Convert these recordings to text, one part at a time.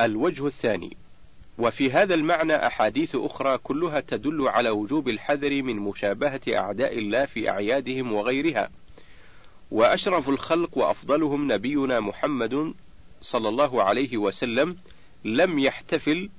الوجه الثاني. وفي هذا المعنى أحاديث أخرى كلها تدل على وجوب الحذر من مشابهة أعداء الله في أعيادهم وغيرها. وأشرف الخلق وأفضلهم نبينا محمد صلى الله عليه وسلم لم يحتفل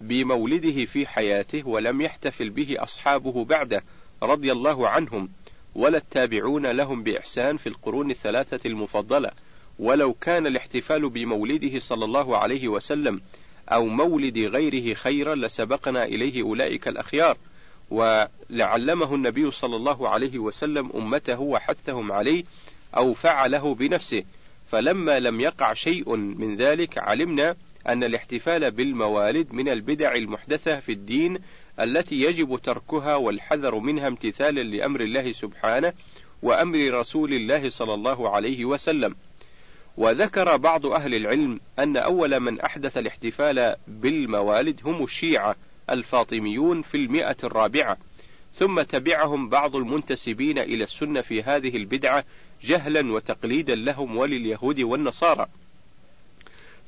بمولده في حياته ولم يحتفل به أصحابه بعده رضي الله عنهم ولا التابعون لهم بإحسان في القرون الثلاثة المفضلة. ولو كان الاحتفال بمولده صلى الله عليه وسلم أو مولد غيره خيرا لسبقنا إليه أولئك الأخيار ولعلمه النبي صلى الله عليه وسلم أمته وحثهم عليه أو فعله بنفسه فلما لم يقع شيء من ذلك علمنا أن الاحتفال بالموالد من البدع المحدثة في الدين التي يجب تركها والحذر منها امتثالا لأمر الله سبحانه وأمر رسول الله صلى الله عليه وسلم. وذكر بعض أهل العلم أن أول من أحدث الاحتفال بالموالد هم الشيعة الفاطميون في المئة الرابعة، ثم تبعهم بعض المنتسبين إلى السنة في هذه البدعة جهلا وتقليدا لهم ولليهود والنصارى.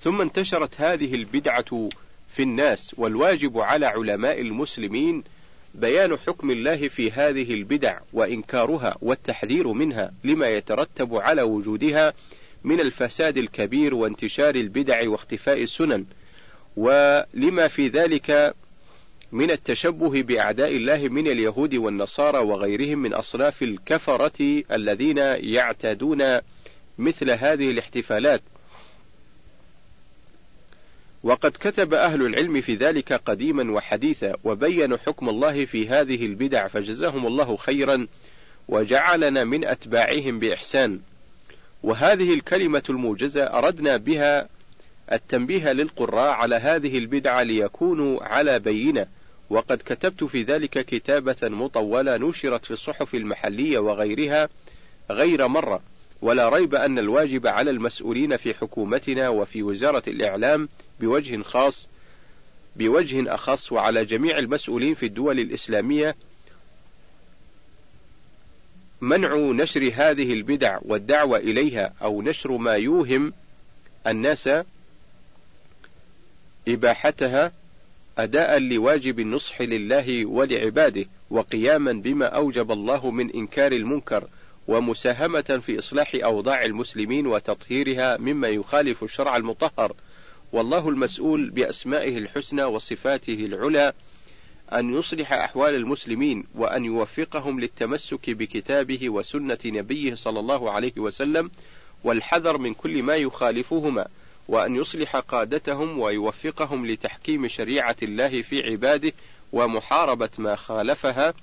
ثم انتشرت هذه البدعة في الناس والواجب على علماء المسلمين بيان حكم الله في هذه البدع وإنكارها والتحذير منها لما يترتب على وجودها من الفساد الكبير وانتشار البدع واختفاء السنن ولما في ذلك من التشبه بأعداء الله من اليهود والنصارى وغيرهم من أصناف الكفرة الذين يعتادون مثل هذه الاحتفالات. وقد كتب أهل العلم في ذلك قديما وحديثا وبينوا حكم الله في هذه البدع فجزاهم الله خيرا وجعلنا من أتباعهم بإحسان. وهذه الكلمة الموجزة أردنا بها التنبيه للقراء على هذه البدعة ليكونوا على بينة. وقد كتبت في ذلك كتابة مطولة نشرت في الصحف المحلية وغيرها غير مرة. ولا ريب أن الواجب على المسؤولين في حكومتنا وفي وزارة الإعلام بوجه خاص بوجه أخص وعلى جميع المسؤولين في الدول الإسلامية منع نشر هذه البدع والدعوة إليها أو نشر ما يوهم الناس إباحتها أداء لواجب النصح لله ولعباده وقياما بما أوجب الله من إنكار المنكر ومساهمة في إصلاح أوضاع المسلمين وتطهيرها مما يخالف الشرع المطهر. والله المسؤول بأسمائه الحسنى وصفاته العلى أن يصلح أحوال المسلمين وأن يوفقهم للتمسك بكتابه وسنة نبيه صلى الله عليه وسلم والحذر من كل ما يخالفهما وأن يصلح قادتهم ويوفقهم لتحكيم شريعة الله في عباده ومحاربة ما خالفها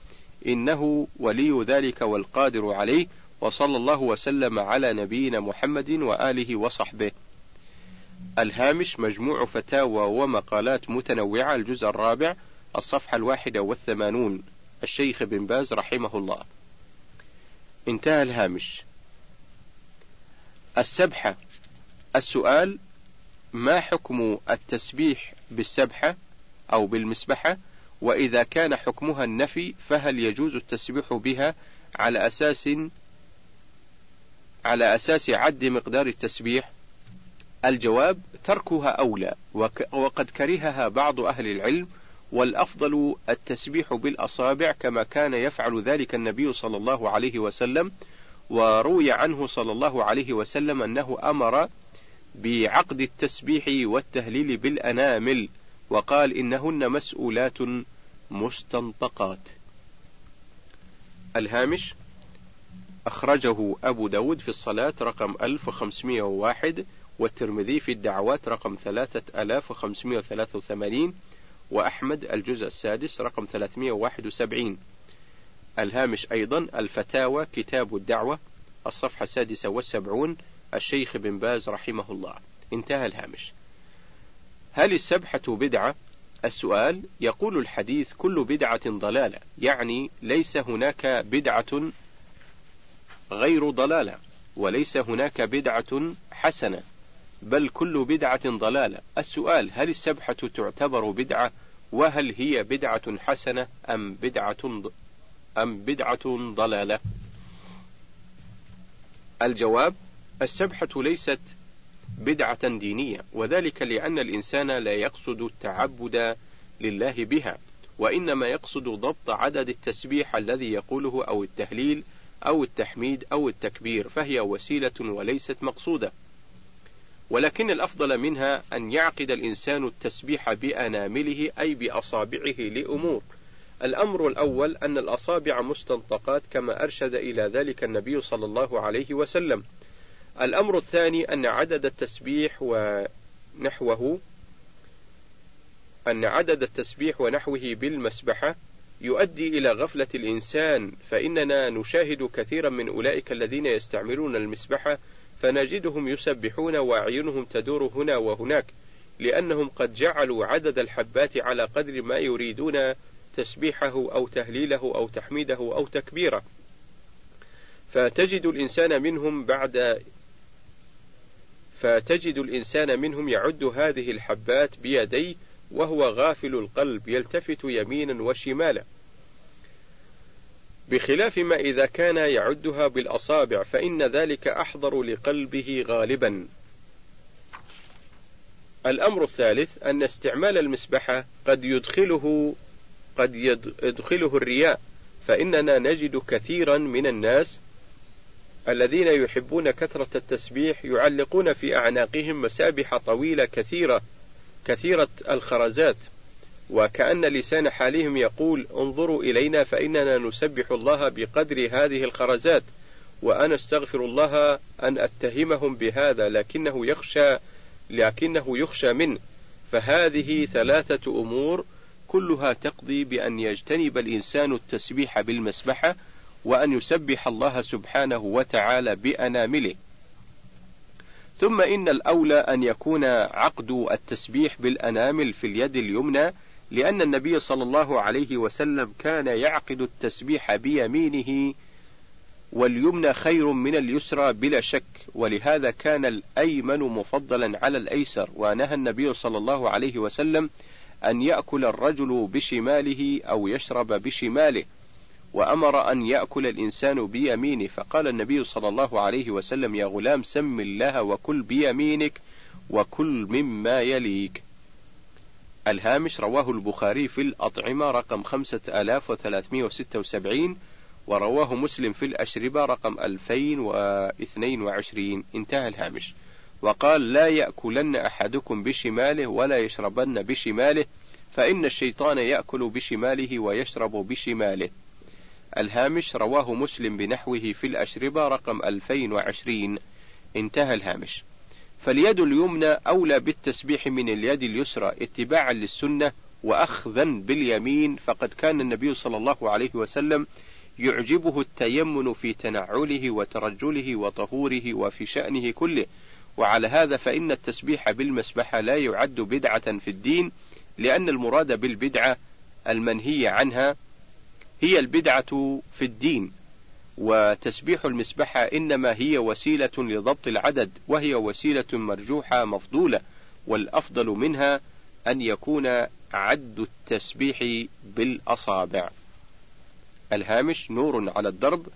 إنه ولي ذلك والقادر عليه وصلى الله وسلم على نبينا محمد وآله وصحبه. الهامش مجموع فتاوى ومقالات متنوعة الجزء الرابع الصفحة الواحدة والثمانون الشيخ بن باز رحمه الله. انتهى الهامش. السبحة السؤال ما حكم التسبيح بالسبحة أو بالمسبحة وإذا كان حكمها النفي فهل يجوز التسبيح بها على أساس على أساس عد مقدار التسبيح؟ الجواب تركها أولى وقد كرهها بعض أهل العلم والأفضل التسبيح بالأصابع كما كان يفعل ذلك النبي صلى الله عليه وسلم وروي عنه صلى الله عليه وسلم أنه أمر بعقد التسبيح والتهليل بالأنامل وقال إنهن مسؤولات مستنطقات. الهامش أخرجه أبو داود في الصلاة رقم 1501 والترمذي في الدعوات رقم 3583 وأحمد الجزء السادس رقم 371 الهامش أيضا الفتاوى كتاب الدعوة الصفحة السادسة والسبعون الشيخ بن باز رحمه الله. انتهى الهامش. هل السبحة بدعة؟ السؤال يقول الحديث كل بدعة ضلالة يعني ليس هناك بدعة غير ضلالة وليس هناك بدعة حسنة. بل كل بدعة ضلالة. السؤال هل السبحة تعتبر بدعة؟ وهل هي بدعة حسنة أم بدعة أم بدعة ضلالة؟ الجواب السبحة ليست بدعة دينية وذلك لأن الإنسان لا يقصد التعبد لله بها وإنما يقصد ضبط عدد التسبيح الذي يقوله أو التهليل أو التحميد أو التكبير فهي وسيلة وليست مقصودة. ولكن الأفضل منها أن يعقد الإنسان التسبيح بأنامله أي بأصابعه لأمور. الأمر الأول أن الأصابع مستنطقات كما أرشد إلى ذلك النبي صلى الله عليه وسلم. الأمر الثاني أن عدد التسبيح ونحوه أن عدد التسبيح ونحوه بالمسبحة يؤدي إلى غفلة الإنسان فإننا نشاهد كثيرا من أولئك الذين يستعملون المسبحة فنجدهم يسبحون وأعينهم تدور هنا وهناك لأنهم قد جعلوا عدد الحبات على قدر ما يريدون تسبيحه أو تهليله أو تحميده أو تكبيره. فتجد الإنسان منهم بعد فتجد الإنسان منهم يعد هذه الحبات بيديه وهو غافل القلب يلتفت يمينا وشمالا. بخلاف ما إذا كان يعدها بالأصابع فإن ذلك أحضر لقلبه غالبا. الأمر الثالث أن استعمال المسبحة قد يدخله قد يدخله الرياء فإننا نجد كثيرا من الناس الذين يحبون كثرة التسبيح يعلقون في أعناقهم مسابح طويلة كثيرة كثيرة الخرزات. وكأن لسان حالهم يقول انظروا إلينا فإننا نسبح الله بقدر هذه الخرزات وأنا أستغفر الله أن أتهمهم بهذا لكنه يخشى لكنه يخشى منه. فهذه ثلاثة أمور كلها تقضي بأن يجتنب الإنسان التسبيح بالمسبحة وأن يسبح الله سبحانه وتعالى بأنامله. ثم إن الأولى أن يكون عقد التسبيح بالأنامل في اليد اليمنى لأن النبي صلى الله عليه وسلم كان يعقد التسبيح بيمينه واليمنى خير من اليسرى بلا شك ولهذا كان الأيمن مفضلا على الأيسر ونهى النبي صلى الله عليه وسلم أن يأكل الرجل بشماله أو يشرب بشماله وأمر أن يأكل الإنسان بيمينه. فقال النبي صلى الله عليه وسلم يا غلام سم الله وكل بيمينك وكل مما يليك. الهامش رواه البخاري في الأطعمة رقم 5376 ورواه مسلم في الأشربة رقم 2022 انتهى الهامش. وقال لا يأكلن أحدكم بشماله ولا يشربن بشماله فإن الشيطان يأكل بشماله ويشرب بشماله. الهامش رواه مسلم بنحوه في الأشربة رقم 2020 انتهى الهامش. فاليد اليمنى أولى بالتسبيح من اليد اليسرى اتباعا للسنة وأخذا باليمين فقد كان النبي صلى الله عليه وسلم يعجبه التيمن في تنعله وترجله وطهوره وفي شأنه كله. وعلى هذا فإن التسبيح بالمسبحة لا يعد بدعة في الدين لأن المراد بالبدعة المنهي عنها هي البدعة في الدين. وتسبيح المسبحة إنما هي وسيلة لضبط العدد وهي وسيلة مرجوحة مفضولة والأفضل منها أن يكون عد التسبيح بالأصابع. الهامش نور على الدرب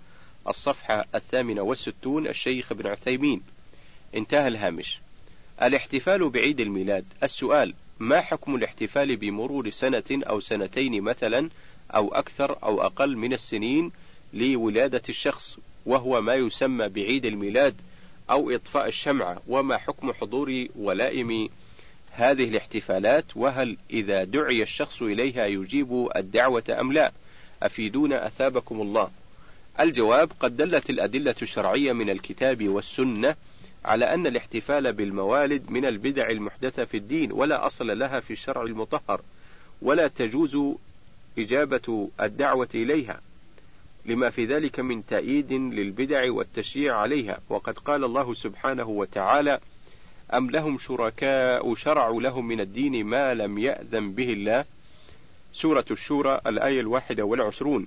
الصفحة الثامنة والستون الشيخ ابن عثيمين. انتهى الهامش. الاحتفال بعيد الميلاد. السؤال ما حكم الاحتفال بمرور سنة أو سنتين مثلا أو أكثر أو أقل من السنين؟ لولادة الشخص وهو ما يسمى بعيد الميلاد أو إطفاء الشمعة وما حكم حضور ولائم هذه الاحتفالات وهل إذا دعي الشخص إليها يجيب الدعوة أم لا؟ أفيدونا أثابكم الله. الجواب قد دلت الأدلة الشرعية من الكتاب والسنة على أن الاحتفال بالموالد من البدع المحدثة في الدين ولا أصل لها في الشرع المطهر ولا تجوز إجابة الدعوة إليها. لما في ذلك من تأييد للبدع والتشييع عليها. وقد قال الله سبحانه وتعالى أم لهم شركاء شرعوا لهم من الدين ما لم يأذن به الله. سورة الشورى الآية الواحدة والعشرون.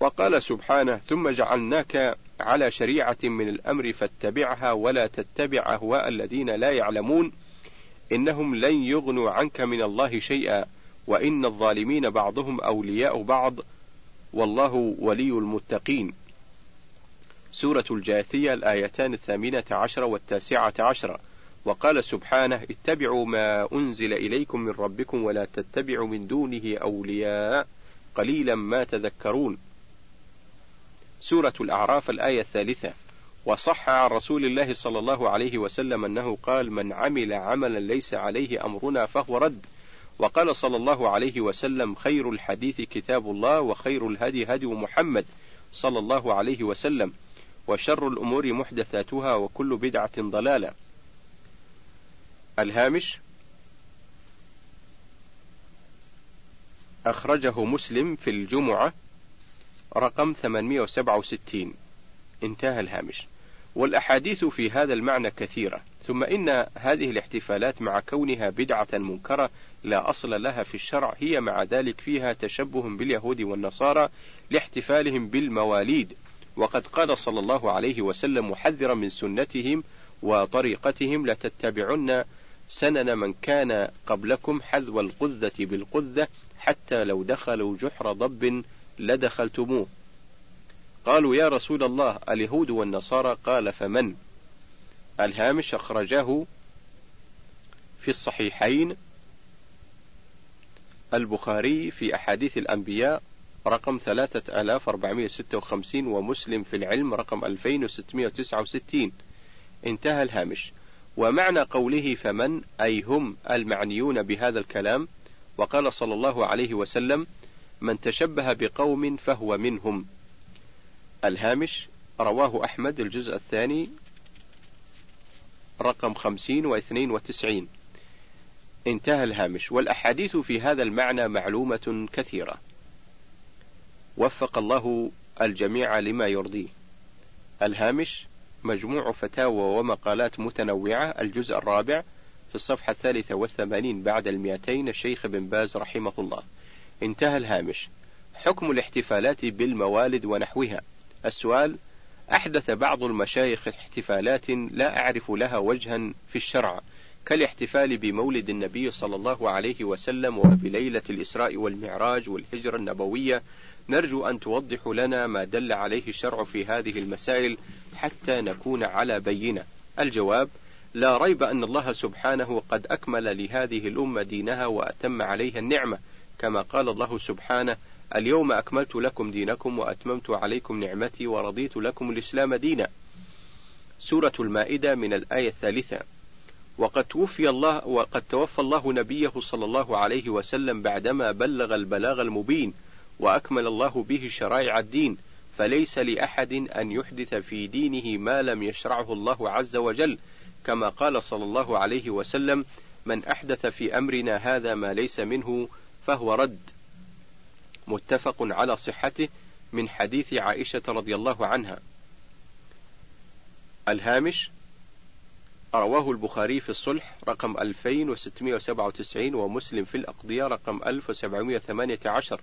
وقال سبحانه ثم جعلناك على شريعة من الأمر فاتبعها ولا تتبع أهواء الذين لا يعلمون. إنهم لن يغنوا عنك من الله شيئا. وإن الظالمين بعضهم أولياء بعض. والله ولي المتقين. سورة الجاثية الآيتان الثامنة عشر والتاسعة عشر. وقال سبحانه اتبعوا ما أنزل إليكم من ربكم ولا تتبعوا من دونه أولياء. قليلا ما تذكرون. سورة الأعراف الآية الثالثة. وصح عن رسول الله صلى الله عليه وسلم أنه قال من عمل عملا ليس عليه أمرنا فهو رد. وقال صلى الله عليه وسلم خير الحديث كتاب الله وخير الهدي هدي محمد صلى الله عليه وسلم وشر الأمور محدثاتها وكل بدعة ضلالة. الهامش أخرجه مسلم في الجمعة رقم 867 انتهى الهامش. والأحاديث في هذا المعنى كثيرة ثم إن هذه الاحتفالات مع كونها بدعة منكرة لا أصل لها في الشرع هي مع ذلك فيها تشبه باليهود والنصارى لاحتفالهم بالمواليد. وقد قال صلى الله عليه وسلم محذرا من سنتهم وطريقتهم لتتبعن سنن من كان قبلكم حذو القذة بالقذة حتى لو دخلوا جحر ضب لدخلتموه. قالوا يا رسول الله اليهود والنصارى قال فمن؟ الهامش أخرجه في الصحيحين البخاري في أحاديث الأنبياء رقم 3456 ومسلم في العلم رقم 2669 انتهى الهامش. ومعنى قوله فمن أي هم المعنيون بهذا الكلام وقال صلى الله عليه وسلم من تشبه بقوم فهو منهم. الهامش رواه أحمد الجزء الثاني رقم خمسين واثنين وتسعين. انتهى الهامش والأحاديث في هذا المعنى معلومة كثيرة. وفق الله الجميع لما يرضيه. الهامش مجموع فتاوى ومقالات متنوعة الجزء الرابع في الصفحة الثالثة والثمانين بعد المئتين الشيخ بن باز رحمه الله. انتهى الهامش. حكم الاحتفالات بالموالد ونحوها. السؤال أحدث بعض المشايخ احتفالات لا أعرف لها وجها في الشرع. كالاحتفال بمولد النبي صلى الله عليه وسلم وبليلة الإسراء والمعراج والهجرة النبوية نرجو أن توضح لنا ما دل عليه الشرع في هذه المسائل حتى نكون على بينة. الجواب لا ريب أن الله سبحانه قد أكمل لهذه الأمة دينها وأتم عليها النعمة. كما قال الله سبحانه اليوم أكملت لكم دينكم وأتممت عليكم نعمتي ورضيت لكم الإسلام دينا. سورة المائدة من الآية الثالثة. وقد توفي الله وقد توفى الله نبيه صلى الله عليه وسلم بعدما بلغ البلاغ المبين وأكمل الله به شرائع الدين فليس لأحد أن يحدث في دينه ما لم يشرعه الله عز وجل كما قال صلى الله عليه وسلم من أحدث في أمرنا هذا ما ليس منه فهو رد متفق على صحته من حديث عائشة رضي الله عنها. الهامش رواه البخاري في الصلح رقم 2697 ومسلم في الأقضية رقم 1718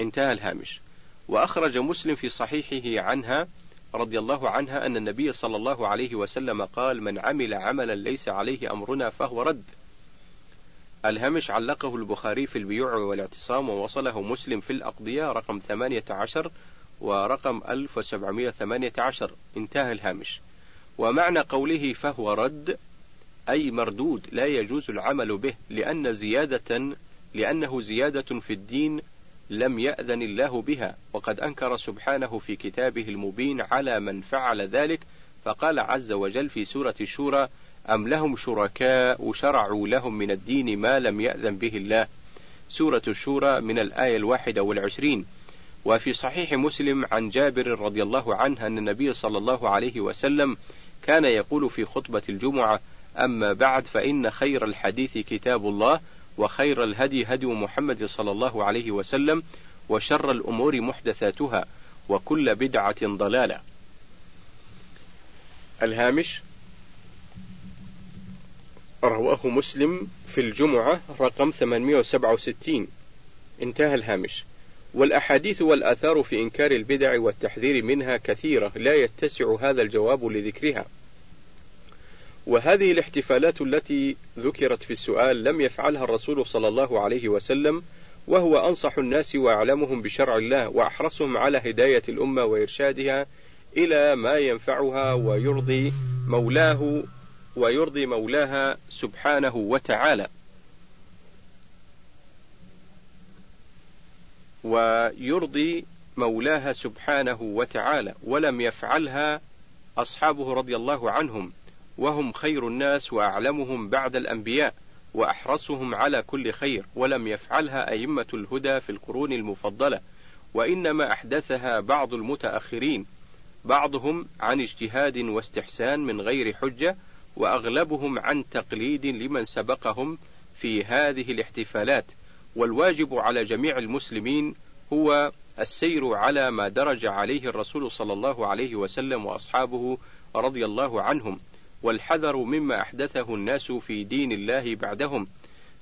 انتهى الهامش. وأخرج مسلم في صحيحه عنها رضي الله عنها أن النبي صلى الله عليه وسلم قال من عمل عملا ليس عليه أمرنا فهو رد. الهمش علقه البخاري في البيوع والاعتصام ووصله مسلم في الأقضية رقم 18 ورقم 1718 انتهى الهامش. ومعنى قوله فهو رد أي مردود لا يجوز العمل به لأن زيادة لأنه زيادة في الدين لم يأذن الله بها. وقد أنكر سبحانه في كتابه المبين على من فعل ذلك فقال عز وجل في سورة الشورى أم لهم شركاء شرعوا لهم من الدين ما لم يأذن به الله. سورة الشورى من الآية الواحدة والعشرين. وفي صحيح مسلم عن جابر رضي الله عنه أن النبي صلى الله عليه وسلم كان يقول في خطبة الجمعة أما بعد فإن خير الحديث كتاب الله وخير الهدي هدي محمد صلى الله عليه وسلم وشر الأمور محدثاتها وكل بدعة ضلالة. الهامش رواه مسلم في الجمعة رقم 867 انتهى الهامش. والأحاديث والآثار في إنكار البدع والتحذير منها كثيرة لا يتسع هذا الجواب لذكرها. وهذه الاحتفالات التي ذكرت في السؤال لم يفعلها الرسول صلى الله عليه وسلم وهو أنصح الناس وأعلمهم بشرع الله وأحرصهم على هداية الأمة وإرشادها إلى ما ينفعها ويرضي مولاه ويرضي مولاها سبحانه وتعالى. ويرضي مولاها سبحانه وتعالى ولم يفعلها أصحابه رضي الله عنهم وهم خير الناس وأعلمهم بعد الأنبياء وأحرصهم على كل خير ولم يفعلها أئمة الهدى في القرون المفضلة. وإنما أحدثها بعض المتأخرين بعضهم عن اجتهاد واستحسان من غير حجة وأغلبهم عن تقليد لمن سبقهم في هذه الاحتفالات. والواجب على جميع المسلمين هو السير على ما درج عليه الرسول صلى الله عليه وسلم وأصحابه رضي الله عنهم والحذر مما أحدثه الناس في دين الله بعدهم.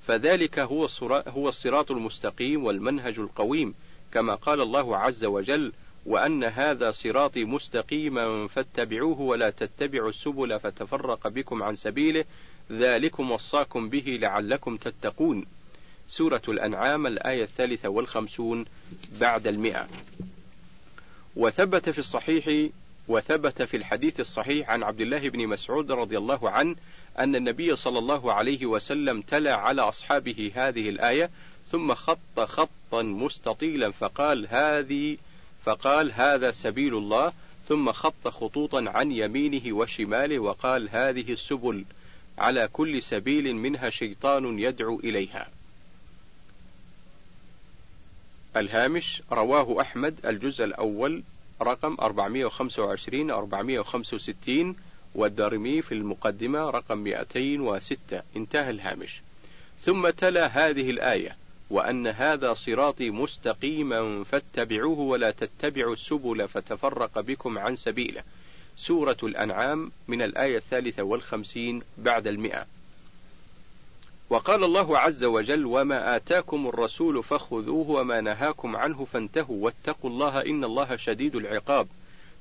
فذلك هو هو الصراط المستقيم والمنهج القويم كما قال الله عز وجل وأن هذا صراطي مستقيما فاتبعوه ولا تتبعوا السبل فتفرق بكم عن سبيله ذلكم وصاكم به لعلكم تتقون. سورة الأنعام الآية الثالثة والخمسون بعد المئة. وثبت في الصحيح وثبت في الحديث الصحيح عن عبد الله بن مسعود رضي الله عنه أن النبي صلى الله عليه وسلم تلا على أصحابه هذه الآية ثم خط خطا مستطيلا فقال هذه فقال هذا سبيل الله ثم خط خطوطا عن يمينه وشماله وقال هذه السبل على كل سبيل منها شيطان يدعو إليها. الهامش رواه أحمد الجزء الأول رقم 425 465 والدارمي في المقدمة رقم 206 انتهى الهامش. ثم تلا هذه الآية وأن هذا صراطي مستقيما فاتبعوه ولا تتبعوا السبل فتفرق بكم عن سبيله. سورة الأنعام من الآية الثالثة والخمسين بعد المئة. وقال الله عز وجل وما آتاكم الرسول فخذوه وما نهاكم عنه فانتهوا واتقوا الله إن الله شديد العقاب.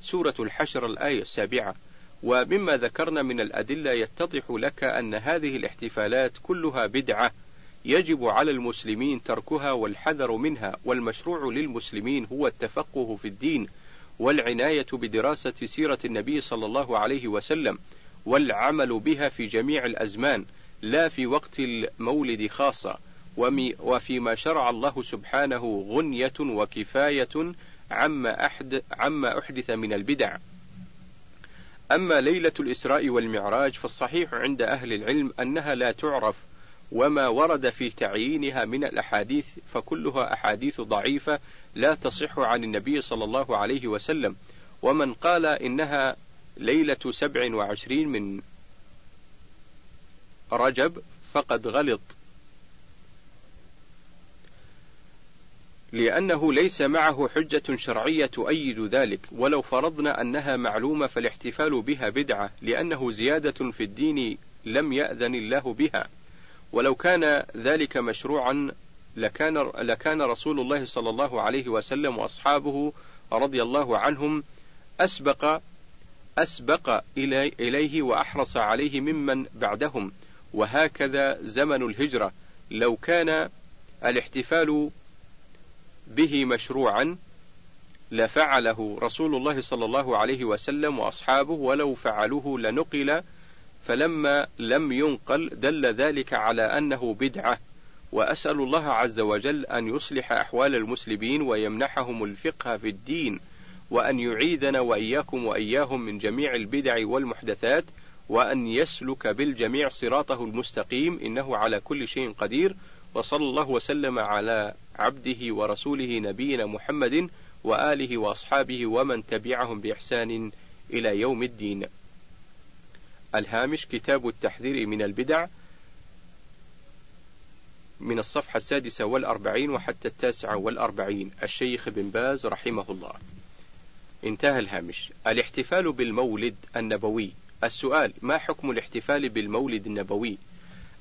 سورة الحشر الآية السابعة. ومما ذكرنا من الأدلة يتضح لك أن هذه الاحتفالات كلها بدعة يجب على المسلمين تركها والحذر منها والمشروع للمسلمين هو التفقه في الدين والعناية بدراسة سيرة النبي صلى الله عليه وسلم والعمل بها في جميع الأزمان. لا في وقت المولد خاصة وفيما شرع الله سبحانه غنية وكفاية عما, أحد عما أحدث من البدع. أما ليلة الإسراء والمعراج فالصحيح عند أهل العلم أنها لا تعرف وما ورد في تعيينها من الأحاديث فكلها أحاديث ضعيفة لا تصح عن النبي صلى الله عليه وسلم. ومن قال إنها ليلة سبع وعشرين من رجب فقد غلط. لأنه ليس معه حجة شرعية تؤيد ذلك، ولو فرضنا أنها معلومة فالاحتفال بها بدعة، لأنه زيادة في الدين لم يأذن الله بها، ولو كان ذلك مشروعا لكان لكان رسول الله صلى الله عليه وسلم وأصحابه رضي الله عنهم أسبق أسبق إليه وأحرص عليه ممن بعدهم. وهكذا زمن الهجرة. لو كان الاحتفال به مشروعا لفعله رسول الله صلى الله عليه وسلم وأصحابه ولو فعلوه لنقل فلما لم ينقل دل ذلك على أنه بدعة. وأسأل الله عز وجل أن يصلح أحوال المسلمين ويمنحهم الفقه في الدين وأن يعيدنا وإياكم وإياهم من جميع البدع والمحدثات وأن يسلك بالجميع صراطه المستقيم إنه على كل شيء قدير وصلى الله وسلم على عبده ورسوله نبينا محمد وآله وأصحابه ومن تبعهم بإحسان إلى يوم الدين. الهامش كتاب التحذير من البدع من الصفحة السادسة والأربعين وحتى التاسعة والأربعين. الشيخ بن باز رحمه الله. انتهى الهامش. الاحتفال بالمولد النبوي. السؤال ما حكم الاحتفال بالمولد النبوي؟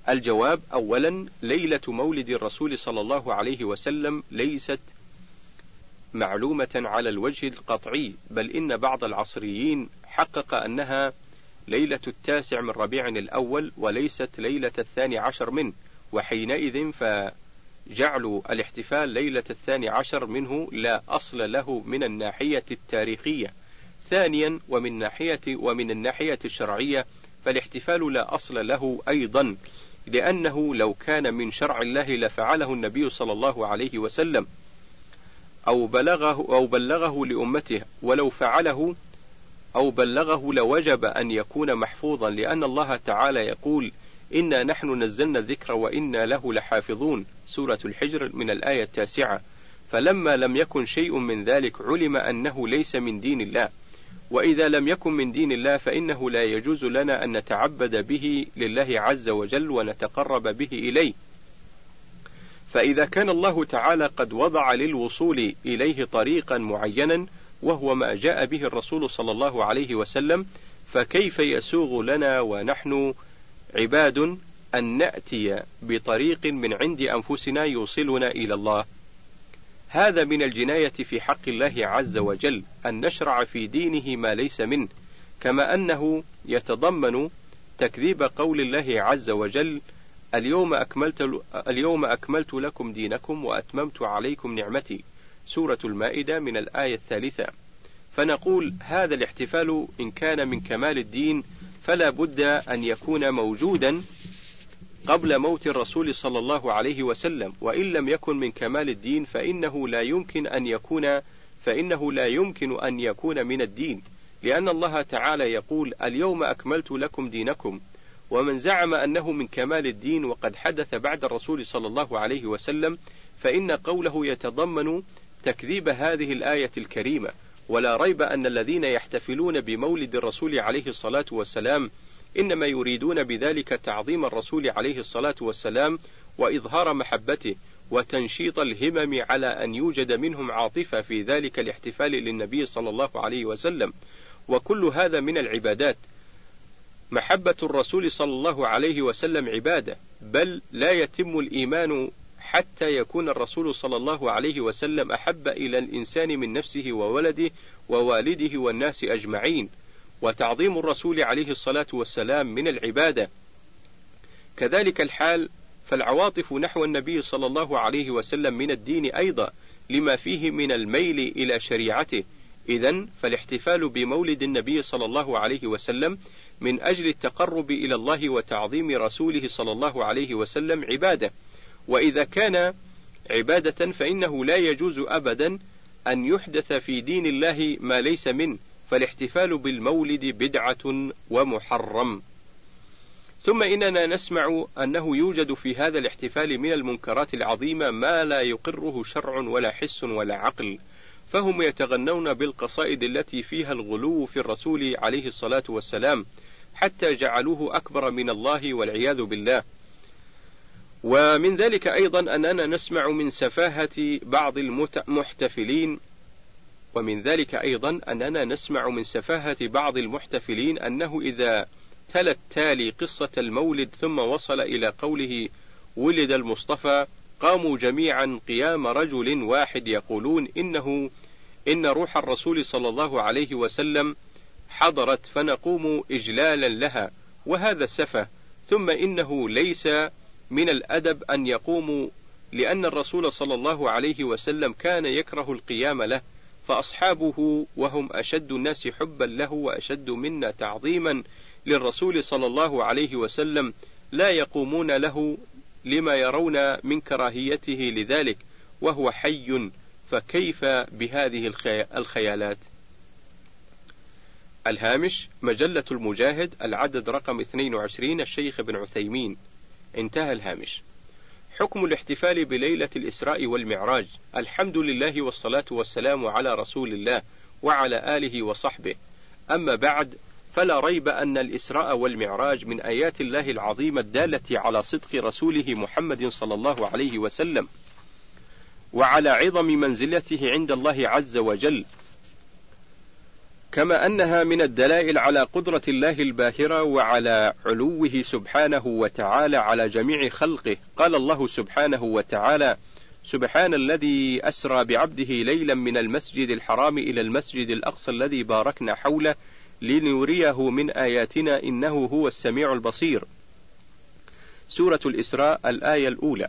الجواب أولا ليلة مولد الرسول صلى الله عليه وسلم ليست معلومة على الوجه القطعي بل إن بعض العصريين حقق أنها ليلة التاسع من ربيع الأول وليست ليلة الثاني عشر منه وحينئذ فجعل الاحتفال ليلة الثاني عشر منه لا أصل له من الناحية التاريخية. ثانيا ومن ناحية ومن الناحية الشرعية فالاحتفال لا أصل له أيضا لأنه لو كان من شرع الله لفعله النبي صلى الله عليه وسلم أو بلغه أو بلغه لأمته ولو فعله أو بلغه لوجب أن يكون محفوظا لأن الله تعالى يقول إنا نحن نزلنا الذكر وإنا له لحافظون سورة الحجر من الآية التاسعة. فلما لم يكن شيء من ذلك علم أنه ليس من دين الله. وإذا لم يكن من دين الله فإنه لا يجوز لنا أن نتعبد به لله عز وجل ونتقرب به إليه. فإذا كان الله تعالى قد وضع للوصول إليه طريقا معينا وهو ما جاء به الرسول صلى الله عليه وسلم فكيف يسوغ لنا ونحن عباد أن نأتي بطريق من عند أنفسنا يوصلنا إلى الله؟ هذا من الجناية في حق الله عز وجل أن نشرع في دينه ما ليس منه كما أنه يتضمن تكذيب قول الله عز وجل اليوم أكملت اليوم أكملت لكم دينكم وأتممت عليكم نعمتي. سورة المائدة من الآية الثالثة. فنقول هذا الاحتفال إن كان من كمال الدين فلا بد أن يكون موجودا قبل موت الرسول صلى الله عليه وسلم وإن لم يكن من كمال الدين فإنه لا يمكن أن يكون فإنه لا يمكن أن يكون من الدين. لأن الله تعالى يقول اليوم أكملت لكم دينكم ومن زعم أنه من كمال الدين وقد حدث بعد الرسول صلى الله عليه وسلم فإن قوله يتضمن تكذيب هذه الآية الكريمة. ولا ريب أن الذين يحتفلون بمولد الرسول عليه الصلاة والسلام إنما يريدون بذلك تعظيم الرسول عليه الصلاة والسلام وإظهار محبته وتنشيط الهمم على أن يوجد منهم عاطفة في ذلك الاحتفال للنبي صلى الله عليه وسلم. وكل هذا من العبادات. محبة الرسول صلى الله عليه وسلم عبادة بل لا يتم الإيمان حتى يكون الرسول صلى الله عليه وسلم أحب إلى الإنسان من نفسه وولده ووالده والناس أجمعين. وتعظيم الرسول عليه الصلاة والسلام من العبادة. كذلك الحال فالعواطف نحو النبي صلى الله عليه وسلم من الدين أيضا لما فيه من الميل إلى شريعته. إذا فالاحتفال بمولد النبي صلى الله عليه وسلم من أجل التقرب إلى الله وتعظيم رسوله صلى الله عليه وسلم عبادة. وإذا كان عبادة فإنه لا يجوز أبدا أن يحدث في دين الله ما ليس منه. فالاحتفال بالمولد بدعة ومحرم. ثم إننا نسمع أنه يوجد في هذا الاحتفال من المنكرات العظيمة ما لا يقره شرع ولا حس ولا عقل، فهم يتغنون بالقصائد التي فيها الغلو في الرسول عليه الصلاة والسلام، حتى جعلوه أكبر من الله والعياذ بالله. ومن ذلك أيضا أننا نسمع من سفاهة بعض المحتفلين ومن ذلك أيضا أننا نسمع من سفاهة بعض المحتفلين أنه إذا تلا التالي قصة المولد ثم وصل إلى قوله ولد المصطفى قاموا جميعا قيام رجل واحد يقولون إنه إن روح الرسول صلى الله عليه وسلم حضرت فنقوم إجلالا لها وهذا سفه. ثم إنه ليس من الأدب أن يقوموا لأن الرسول صلى الله عليه وسلم كان يكره القيام له. فأصحابه وهم أشد الناس حبا له وأشد منا تعظيما للرسول صلى الله عليه وسلم لا يقومون له لما يرون من كراهيته لذلك وهو حي فكيف بهذه الخيالات؟ الهامش مجلة المجاهد العدد رقم 22 الشيخ ابن عثيمين. انتهى الهامش. حكم الاحتفال بليلة الإسراء والمعراج. الحمد لله والصلاة والسلام على رسول الله وعلى آله وصحبه. أما بعد فلا ريب أن الإسراء والمعراج من آيات الله العظيمة الدالة على صدق رسوله محمد صلى الله عليه وسلم وعلى عظم منزلته عند الله عز وجل. كما أنها من الدلائل على قدرة الله الباهرة وعلى علوه سبحانه وتعالى على جميع خلقه. قال الله سبحانه وتعالى سبحان الذي أسرى بعبده ليلا من المسجد الحرام إلى المسجد الأقصى الذي باركنا حوله لنريه من آياتنا إنه هو السميع البصير. سورة الإسراء الآية الأولى.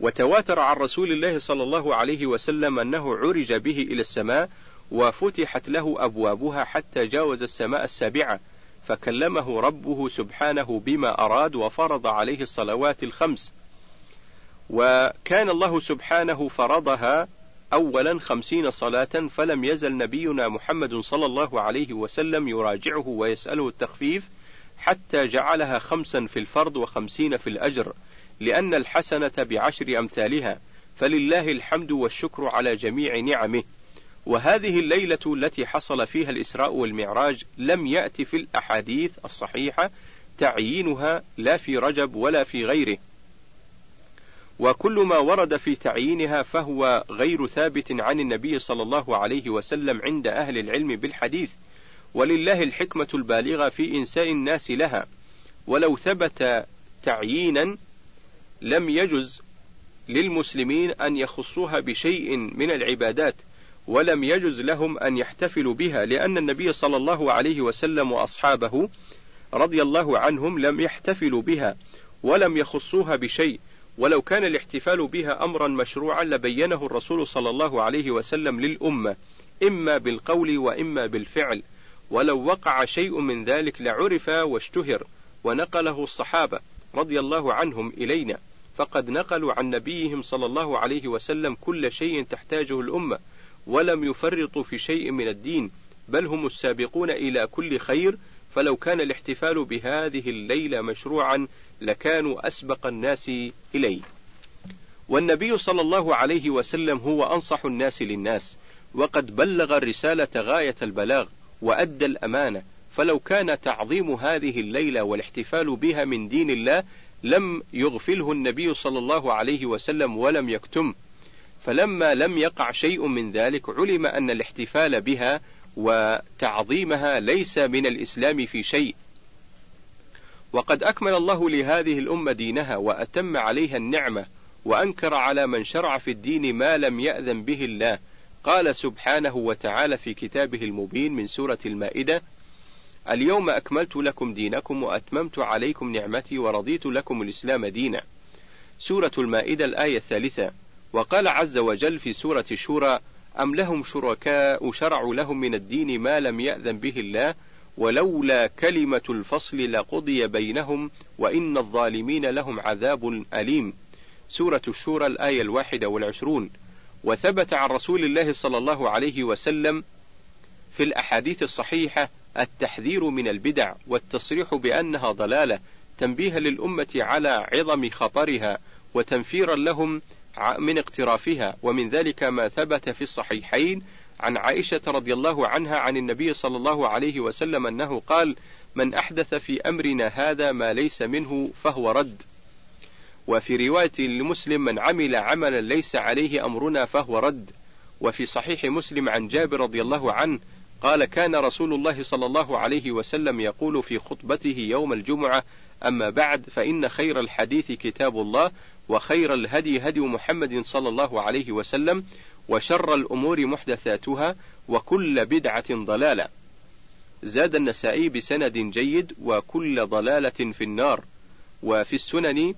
وتواتر عن رسول الله صلى الله عليه وسلم أنه عرج به إلى السماء وفتحت له أبوابها حتى جاوز السماء السابعة فكلمه ربه سبحانه بما أراد وفرض عليه الصلوات الخمس. وكان الله سبحانه فرضها أولا خمسين صلاة فلم يزل نبينا محمد صلى الله عليه وسلم يراجعه ويسأله التخفيف حتى جعلها خمسا في الفرض وخمسين في الأجر لأن الحسنة بعشر أمثالها. فلله الحمد والشكر على جميع نعمه. وهذه الليلة التي حصل فيها الإسراء والمعراج لم يأتي في الأحاديث الصحيحة تعيينها لا في رجب ولا في غيره. وكل ما ورد في تعيينها فهو غير ثابت عن النبي صلى الله عليه وسلم عند أهل العلم بالحديث. ولله الحكمة البالغة في إنساء الناس لها. ولو ثبت تعيينا لم يجز للمسلمين أن يخصوها بشيء من العبادات. ولم يجز لهم أن يحتفلوا بها لأن النبي صلى الله عليه وسلم وأصحابه رضي الله عنهم لم يحتفلوا بها ولم يخصوها بشيء. ولو كان الاحتفال بها أمرا مشروعا لبينه الرسول صلى الله عليه وسلم للأمة إما بالقول وإما بالفعل. ولو وقع شيء من ذلك لعرف واشتهر ونقله الصحابة رضي الله عنهم إلينا. فقد نقلوا عن نبيهم صلى الله عليه وسلم كل شيء تحتاجه الأمة. ولم يفرطوا في شيء من الدين بل هم السابقون إلى كل خير فلو كان الاحتفال بهذه الليلة مشروعا لكانوا أسبق الناس إليه. والنبي صلى الله عليه وسلم هو أنصح الناس للناس وقد بلغ الرسالة غاية البلاغ وأدى الأمانة. فلو كان تعظيم هذه الليلة والاحتفال بها من دين الله لم يغفله النبي صلى الله عليه وسلم ولم يكتم فلما لم يقع شيء من ذلك علم أن الاحتفال بها وتعظيمها ليس من الإسلام في شيء. وقد أكمل الله لهذه الأمة دينها وأتم عليها النعمة وأنكر على من شرع في الدين ما لم يأذن به الله. قال سبحانه وتعالى في كتابه المبين من سورة المائدة اليوم أكملت لكم دينكم وأتممت عليكم نعمتي ورضيت لكم الإسلام دينا. سورة المائدة الآية الثالثة وقال عز وجل في سورة الشورى أم لهم شركاء شرعوا لهم من الدين ما لم يأذن به الله ولولا كلمة الفصل لقضي بينهم وإن الظالمين لهم عذاب أليم. سورة الشورى الآية الواحدة والعشرون. وثبت عن رسول الله صلى الله عليه وسلم في الأحاديث الصحيحة التحذير من البدع والتصريح بأنها ضلالة تنبيها للأمة على عظم خطرها وتنفيرا لهم من اقترافها ومن ذلك ما ثبت في الصحيحين عن عائشة رضي الله عنها عن النبي صلى الله عليه وسلم أنه قال: من أحدث في أمرنا هذا ما ليس منه فهو رد. وفي رواية لمسلم من عمل عملا ليس عليه أمرنا فهو رد. وفي صحيح مسلم عن جابر رضي الله عنه قال كان رسول الله صلى الله عليه وسلم يقول في خطبته يوم الجمعة أما بعد فإن خير الحديث كتاب الله وخير الهدي هدي محمد صلى الله عليه وسلم وشر الأمور محدثاتها وكل بدعة ضلالة. زاد النسائي بسند جيد وكل ضلالة في النار. وفي السنن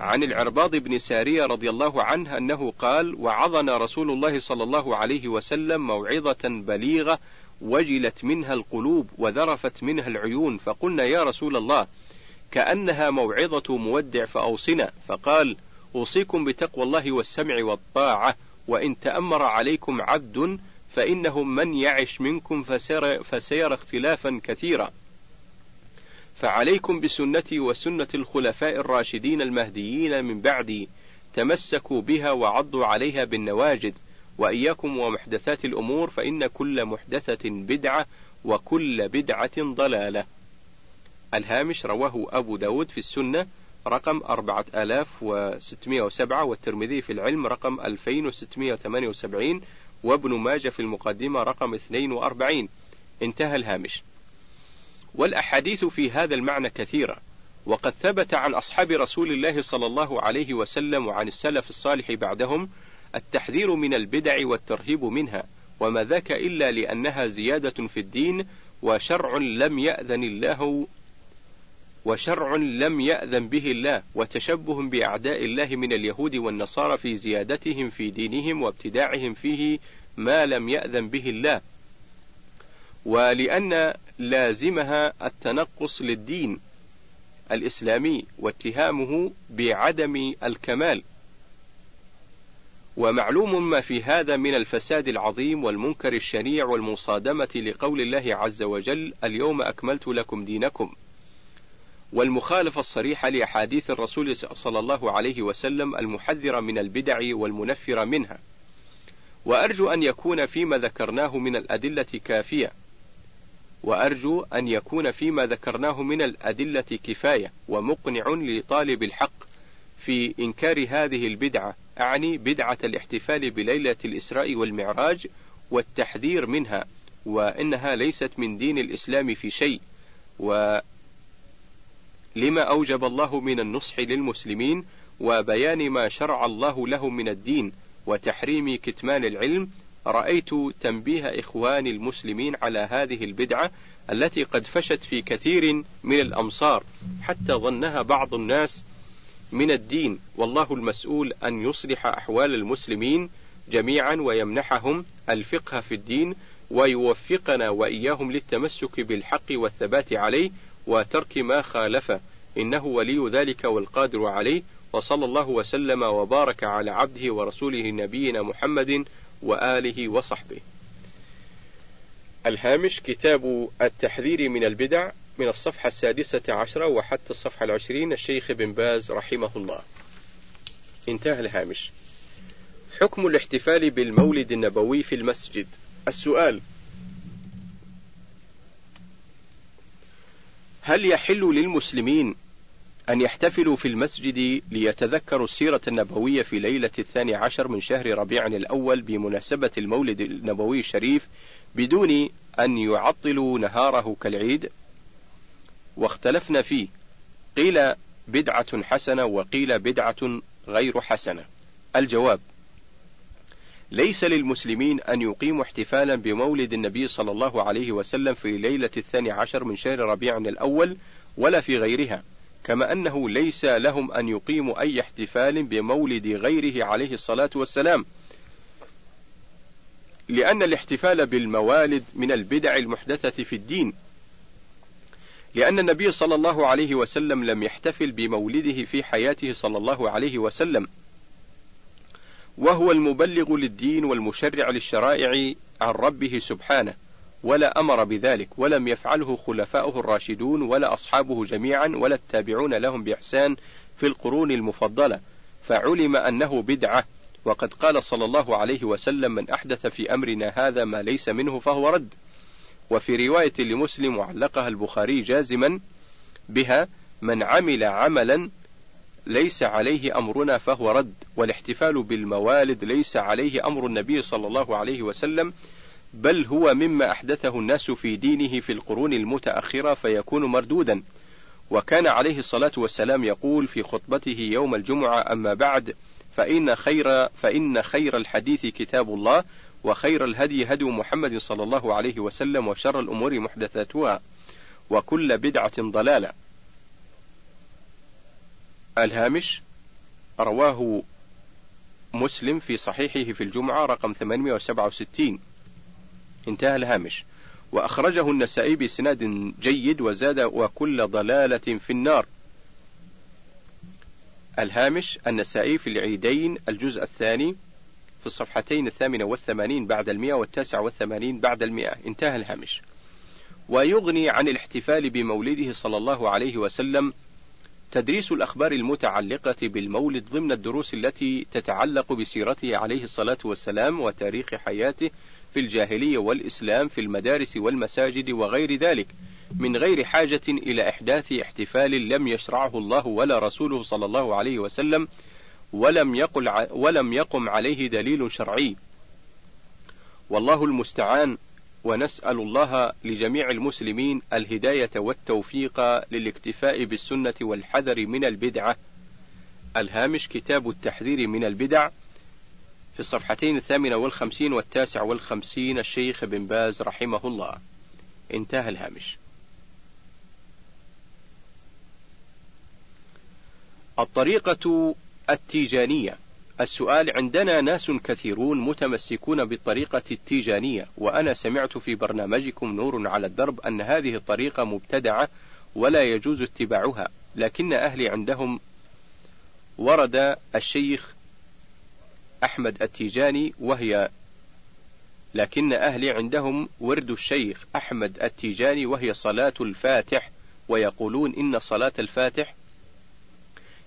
عن العرباض بن سارية رضي الله عنه أنه قال وعظنا رسول الله صلى الله عليه وسلم موعظة بليغة وجلت منها القلوب وذرفت منها العيون فقلنا يا رسول الله كأنها موعظة مودع فأوصنا. فقال أوصيكم بتقوى الله والسمع والطاعة. وإن تأمر عليكم عبد فإنه من يعش منكم فسير, فسير اختلافا كثيرا. فعليكم بسنتي وسنة الخلفاء الراشدين المهديين من بعدي. تمسكوا بها وعضوا عليها بالنواجد وإياكم ومحدثات الأمور فإن كل محدثة بدعة وكل بدعة ضلالة. الهامش رواه أبو داود في السنة رقم 4607 والترمذي في العلم رقم 2678 وابن ماجه في المقدمة رقم 42 انتهى الهامش. والأحاديث في هذا المعنى كثيرة وقد ثبت عن أصحاب رسول الله صلى الله عليه وسلم وعن السلف الصالح بعدهم التحذير من البدع والترهيب منها وما ذاك إلا لأنها زيادة في الدين وشرع لم يأذن الله وشرع لم يأذن به الله وتشبه بأعداء الله من اليهود والنصارى في زيادتهم في دينهم وابتداعهم فيه ما لم يأذن به الله. ولأن لازمها التنقص للدين الإسلامي واتهامه بعدم الكمال. ومعلوم ما في هذا من الفساد العظيم والمنكر الشنيع والمصادمة لقول الله عز وجل اليوم أكملت لكم دينكم. والمخالفة الصريحة لأحاديث الرسول صلى الله عليه وسلم المحذرة من البدع والمنفرة منها. وأرجو أن يكون فيما ذكرناه من الأدلة كافية. وأرجو أن يكون فيما ذكرناه من الأدلة كفاية ومقنع لطالب الحق في إنكار هذه البدعة أعني بدعة الاحتفال بليلة الإسراء والمعراج والتحذير منها وإنها ليست من دين الإسلام في شيء. ولما أوجب الله من النصح للمسلمين وبيان ما شرع الله لهم من الدين وتحريم كتمان العلم رأيت تنبيه إخواني المسلمين على هذه البدعة التي قد فشت في كثير من الأمصار حتى ظنها بعض الناس من الدين. والله المسؤول أن يصلح أحوال المسلمين جميعا ويمنحهم الفقه في الدين ويوفقنا وإياهم للتمسك بالحق والثبات عليه وترك ما خالفه إنه ولي ذلك والقادر عليه وصلى الله وسلم وبارك على عبده ورسوله نبينا محمد وآله وصحبه. الهامش كتاب التحذير من البدع من الصفحة السادسة عشرة وحتى الصفحة العشرين الشيخ بن باز رحمه الله. انتهى الهامش. حكم الاحتفال بالمولد النبوي في المسجد. السؤال: هل يحل للمسلمين أن يحتفلوا في المسجد ليتذكروا السيرة النبوية في ليلة الثاني عشر من شهر ربيع الأول بمناسبة المولد النبوي الشريف بدون أن يعطلوا نهاره كالعيد؟ واختلفنا فيه. قيل بدعة حسنة وقيل بدعة غير حسنة. الجواب ليس للمسلمين أن يقيموا احتفالا بمولد النبي صلى الله عليه وسلم في ليلة الثاني عشر من شهر ربيع الأول ولا في غيرها كما أنه ليس لهم أن يقيموا أي احتفال بمولد غيره عليه الصلاة والسلام لأن الاحتفال بالموالد من البدع المحدثة في الدين لأن النبي صلى الله عليه وسلم لم يحتفل بمولده في حياته صلى الله عليه وسلم. وهو المبلغ للدين والمشرع للشرائع عن ربه سبحانه ولا أمر بذلك ولم يفعله خلفاؤه الراشدون ولا أصحابه جميعا ولا التابعون لهم بإحسان في القرون المفضلة. فعلم أنه بدعة. وقد قال صلى الله عليه وسلم من أحدث في أمرنا هذا ما ليس منه فهو رد. وفي رواية لمسلم وعلقها البخاري جازما بها من عمل عملا ليس عليه أمرنا فهو رد والاحتفال بالموالد ليس عليه أمر النبي صلى الله عليه وسلم بل هو مما أحدثه الناس في دينه في القرون المتأخرة فيكون مردودا وكان عليه الصلاة والسلام يقول في خطبته يوم الجمعة أما بعد فإن خير فإن خير الحديث كتاب الله وخير الهدي هدي محمد صلى الله عليه وسلم وشر الأمور محدثاتها وكل بدعة ضلالة. الهامش رواه مسلم في صحيحه في الجمعة رقم 867 انتهى الهامش. وأخرجه النسائي بإسناد جيد وزاد وكل ضلالة في النار. الهامش النسائي في العيدين الجزء الثاني في الصفحتين الثامنة والثمانين بعد المئة والتاسعة والثمانين بعد المئة. انتهى الهامش. ويغني عن الاحتفال بمولده صلى الله عليه وسلم تدريس الأخبار المتعلقة بالمولد ضمن الدروس التي تتعلق بسيرته عليه الصلاة والسلام وتاريخ حياته في الجاهلية والإسلام في المدارس والمساجد وغير ذلك من غير حاجة إلى إحداث احتفال لم يشرعه الله ولا رسوله صلى الله عليه وسلم ولم يقل ولم يقم عليه دليل شرعي. والله المستعان ونسأل الله لجميع المسلمين الهداية والتوفيق للاكتفاء بالسنة والحذر من البدعة. الهامش كتاب التحذير من البدع في الصفحتين الثامنة والخمسين والتاسع والخمسين الشيخ بن باز رحمه الله. انتهى الهامش. الطريقة التيجانية السؤال عندنا ناس كثيرون متمسكون بالطريقة التيجانية وأنا سمعت في برنامجكم نور على الدرب أن هذه الطريقة مبتدعة ولا يجوز اتباعها لكن أهلي عندهم ورد الشيخ أحمد التيجاني وهي لكن أهلي عندهم ورد الشيخ أحمد التيجاني وهي صلاة الفاتح ويقولون إن صلاة الفاتح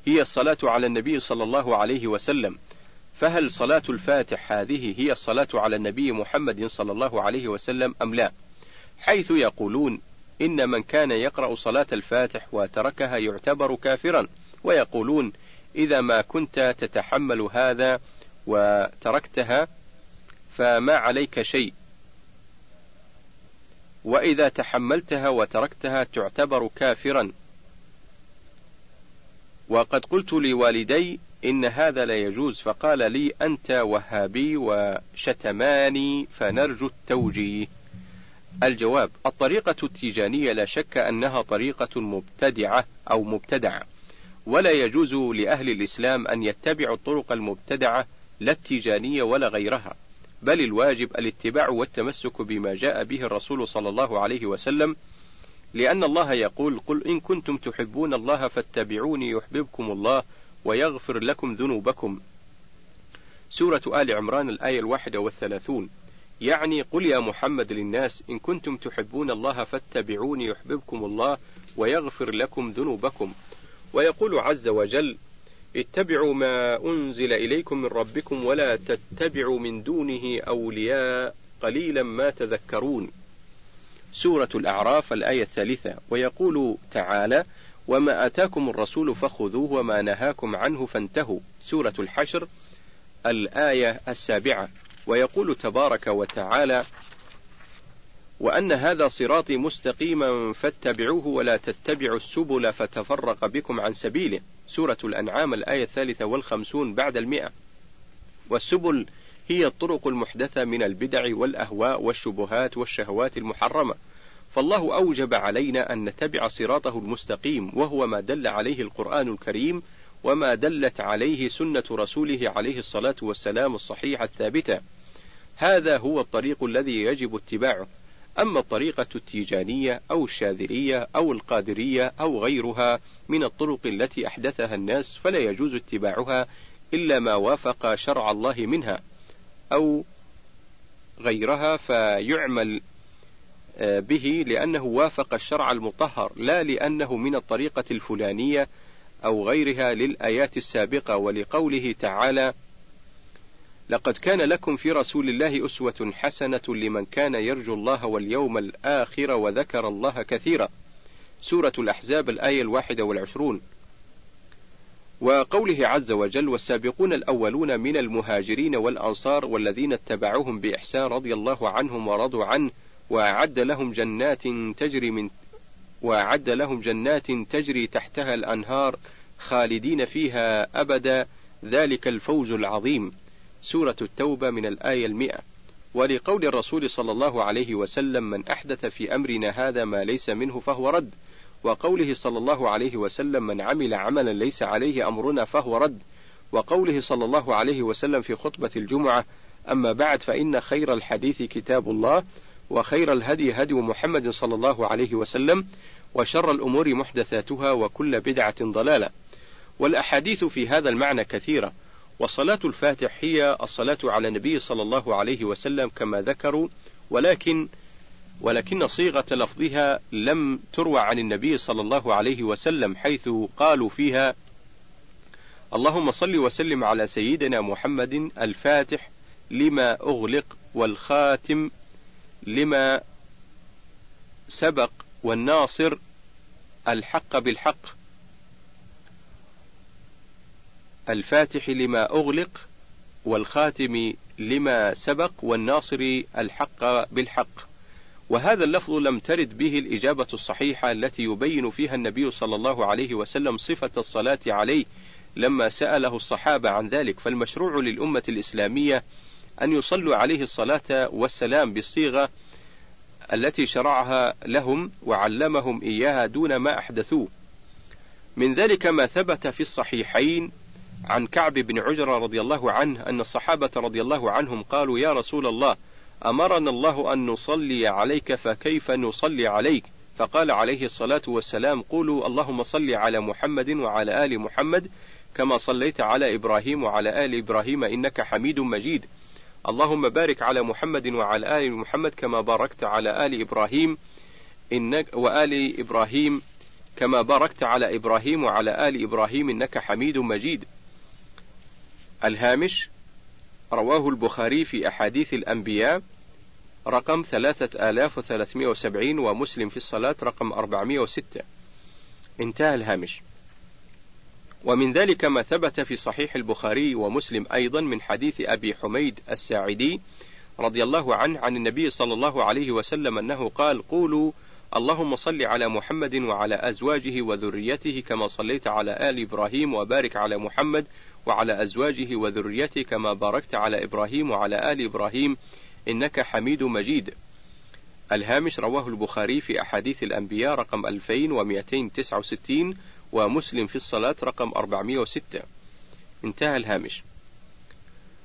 هي الصلاة على النبي صلى الله عليه وسلم. فهل صلاة الفاتح هذه هي الصلاة على النبي محمد صلى الله عليه وسلم أم لا؟ حيث يقولون إن من كان يقرأ صلاة الفاتح وتركها يعتبر كافرا. ويقولون إذا ما كنت تتحمل هذا وتركتها فما عليك شيء. وإذا تحملتها وتركتها تعتبر كافرا. وقد قلت لوالدي إن هذا لا يجوز فقال لي أنت وهابي وشتماني فنرجو التوجيه. الجواب الطريقة التيجانية لا شك أنها طريقة مبتدعة أو مبتدعة ولا يجوز لأهل الإسلام أن يتبعوا الطرق المبتدعة لا التيجانية ولا غيرها بل الواجب الاتباع والتمسك بما جاء به الرسول صلى الله عليه وسلم لأن الله يقول قل إن كنتم تحبون الله فاتبعوني يحببكم الله ويغفر لكم ذنوبكم. سورة آل عمران الآية الواحدة والثلاثون. يعني قل يا محمد للناس إن كنتم تحبون الله فاتبعوني يحببكم الله ويغفر لكم ذنوبكم. ويقول عز وجل اتبعوا ما أنزل إليكم من ربكم ولا تتبعوا من دونه أولياء قليلا ما تذكرون. سورة الأعراف الآية الثالثة ويقول تعالى وما آتاكم الرسول فخذوه وما نهاكم عنه فانتهوا. سورة الحشر الآية السابعة ويقول تبارك وتعالى وأن هذا صراطي مستقيما فاتبعوه ولا تتبعوا السبل فتفرق بكم عن سبيله. سورة الأنعام الآية الثالثة والخمسون بعد المئة. والسبل هي الطرق المحدثة من البدع والأهواء والشبهات والشهوات المحرمة. فالله أوجب علينا أن نتبع صراطه المستقيم وهو ما دل عليه القرآن الكريم وما دلت عليه سنة رسوله عليه الصلاة والسلام الصحيحة الثابتة. هذا هو الطريق الذي يجب اتباعه. أما الطريقة التيجانية أو الشاذلية أو القادرية أو غيرها من الطرق التي أحدثها الناس فلا يجوز اتباعها إلا ما وافق شرع الله منها أو غيرها فيعمل به لأنه وافق الشرع المطهر لا لأنه من الطريقة الفلانية أو غيرها للآيات السابقة ولقوله تعالى: لقد كان لكم في رسول الله أسوة حسنة لمن كان يرجو الله واليوم الآخر وذكر الله كثيرا. سورة الأحزاب الآية الواحدة والعشرون. وقوله عز وجل والسابقون الأولون من المهاجرين والأنصار والذين اتبعوهم بإحسان رضي الله عنهم ورضوا عنه وأعد لهم جنات تجري من وأعد لهم جنات تجري تحتها الأنهار خالدين فيها أبدا. ذلك الفوز العظيم. سورة التوبة من الآية المئة. ولقول الرسول صلى الله عليه وسلم من أحدث في أمرنا هذا ما ليس منه فهو رد. وقوله صلى الله عليه وسلم من عمل عملا ليس عليه أمرنا فهو رد. وقوله صلى الله عليه وسلم في خطبة الجمعة أما بعد فإن خير الحديث كتاب الله. وخير الهدي هدي محمد صلى الله عليه وسلم وشر الأمور محدثاتها وكل بدعة ضلالة. والأحاديث في هذا المعنى كثيرة وصلاة الفاتح هي الصلاة على النبي صلى الله عليه وسلم كما ذكروا ولكن ولكن صيغة لفظها لم تروى عن النبي صلى الله عليه وسلم حيث قالوا فيها اللهم صل وسلم على سيدنا محمد الفاتح لما أغلق والخاتم لما سبق والناصر الحق بالحق الفاتح لما أغلق والخاتم لما سبق والناصر الحق بالحق. وهذا اللفظ لم ترد به الإجابة الصحيحة التي يبين فيها النبي صلى الله عليه وسلم صفة الصلاة عليه لما سأله الصحابة عن ذلك. فالمشروع للأمة الإسلامية أن يصلوا عليه الصلاة والسلام بالصيغة التي شرعها لهم وعلمهم إياها دون ما أحدثوه. من ذلك ما ثبت في الصحيحين عن كعب بن عجرة رضي الله عنه أن الصحابة رضي الله عنهم قالوا يا رسول الله أمرنا الله أن نصلي عليك فكيف نصلي عليك فقال عليه الصلاة والسلام قولوا اللهم صل على محمد وعلى آل محمد كما صليت على إبراهيم وعلى آل إبراهيم إنك حميد مجيد اللهم بارك على محمد وعلى آل محمد كما باركت على آل إبراهيم إنك وآل إبراهيم كما باركت على إبراهيم وعلى آل إبراهيم إنك حميد مجيد. الهامش رواه البخاري في أحاديث الأنبياء رقم 3370 ومسلم في الصلاة رقم 406 انتهى الهامش ومن ذلك ما ثبت في صحيح البخاري ومسلم أيضا من حديث أبي حميد الساعدي رضي الله عنه عن النبي صلى الله عليه وسلم أنه قال قولوا اللهم صل على محمد وعلى أزواجه وذريته كما صليت على آل إبراهيم وبارك على محمد وعلى أزواجه وذريته كما باركت على إبراهيم وعلى آل إبراهيم إنك حميد مجيد. الهامش رواه البخاري في أحاديث الأنبياء رقم 2269 ومسلم في الصلاة رقم 406 انتهى الهامش.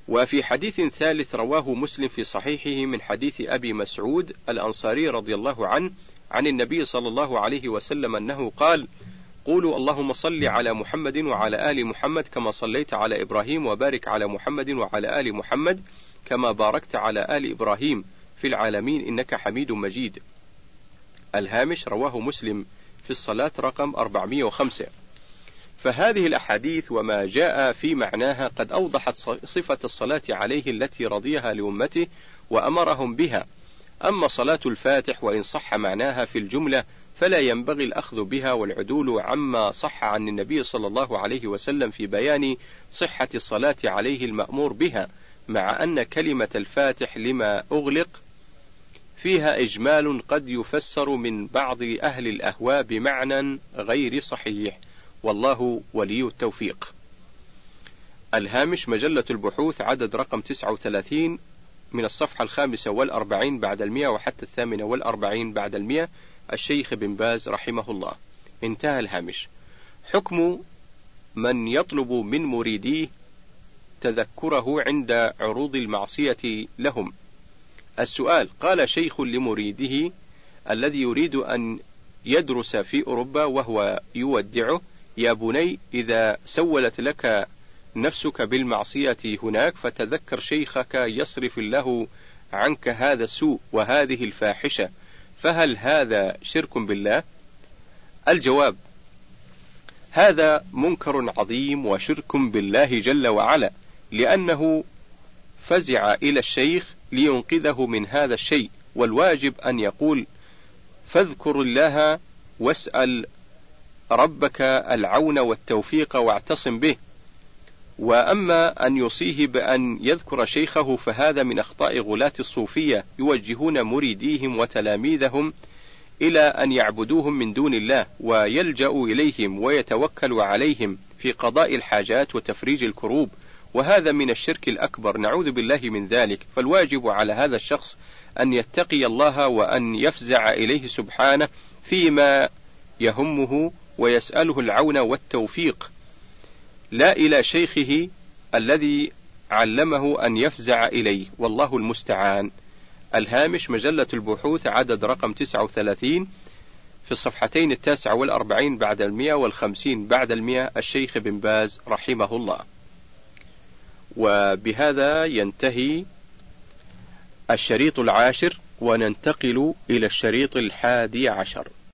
وفي حديث ثالث رواه مسلم في صحيحه من حديث أبي مسعود الأنصاري رضي الله عنه عن النبي صلى الله عليه وسلم أنه قال قولوا اللهم صل على محمد وعلى آل محمد كما صليت على إبراهيم وبارك على محمد وعلى آل محمد كما باركت على آل إبراهيم في العالمين إنك حميد مجيد. الهامش رواه مسلم في الصلاة رقم 405 فهذه الأحاديث وما جاء في معناها قد أوضحت صفة الصلاة عليه التي رضيها لأمته وأمرهم بها. أما صلاة الفاتح وإن صح معناها في الجملة فلا ينبغي الأخذ بها والعدول عما صح عن النبي صلى الله عليه وسلم في بيان صحة الصلاة عليه المأمور بها مع أن كلمة الفاتح لما أغلق فيها إجمال قد يفسر من بعض أهل الأهواء بمعنى غير صحيح. والله ولي التوفيق. الهامش مجلة البحوث عدد رقم 39 من الصفحة الخامسة والأربعين بعد المئة وحتى الثامنة والأربعين بعد المئة. الشيخ بن باز رحمه الله. انتهى الهامش. حكم من يطلب من مريديه تذكره عند عروض المعصية لهم. السؤال قال شيخ لمريده الذي يريد أن يدرس في أوروبا وهو يودعه يا بني إذا سولت لك نفسك بالمعصية هناك فتذكر شيخك يصرف الله عنك هذا السوء وهذه الفاحشة فهل هذا شرك بالله؟ الجواب هذا منكر عظيم وشرك بالله جل وعلا لأنه فزع إلى الشيخ لينقذه من هذا الشيء والواجب أن يقول فاذكر الله واسأل ربك العون والتوفيق واعتصم به. وأما أن يوصيه بأن يذكر شيخه فهذا من أخطاء غلاة الصوفية يوجهون مريديهم وتلاميذهم إلى أن يعبدوهم من دون الله ويلجأوا إليهم ويتوكلوا عليهم في قضاء الحاجات وتفريج الكروب. وهذا من الشرك الأكبر. نعوذ بالله من ذلك. فالواجب على هذا الشخص أن يتقي الله وأن يفزع إليه سبحانه فيما يهمه ويسأله العون والتوفيق. لا إلى شيخه الذي علمه أن يفزع إليه. والله المستعان. الهامش مجلة البحوث عدد رقم 39 في الصفحتين التاسعة والأربعين بعد المئة والخمسين بعد المئة. الشيخ بن باز رحمه الله. وبهذا ينتهي الشريط العاشر وننتقل إلى الشريط الحادي عشر.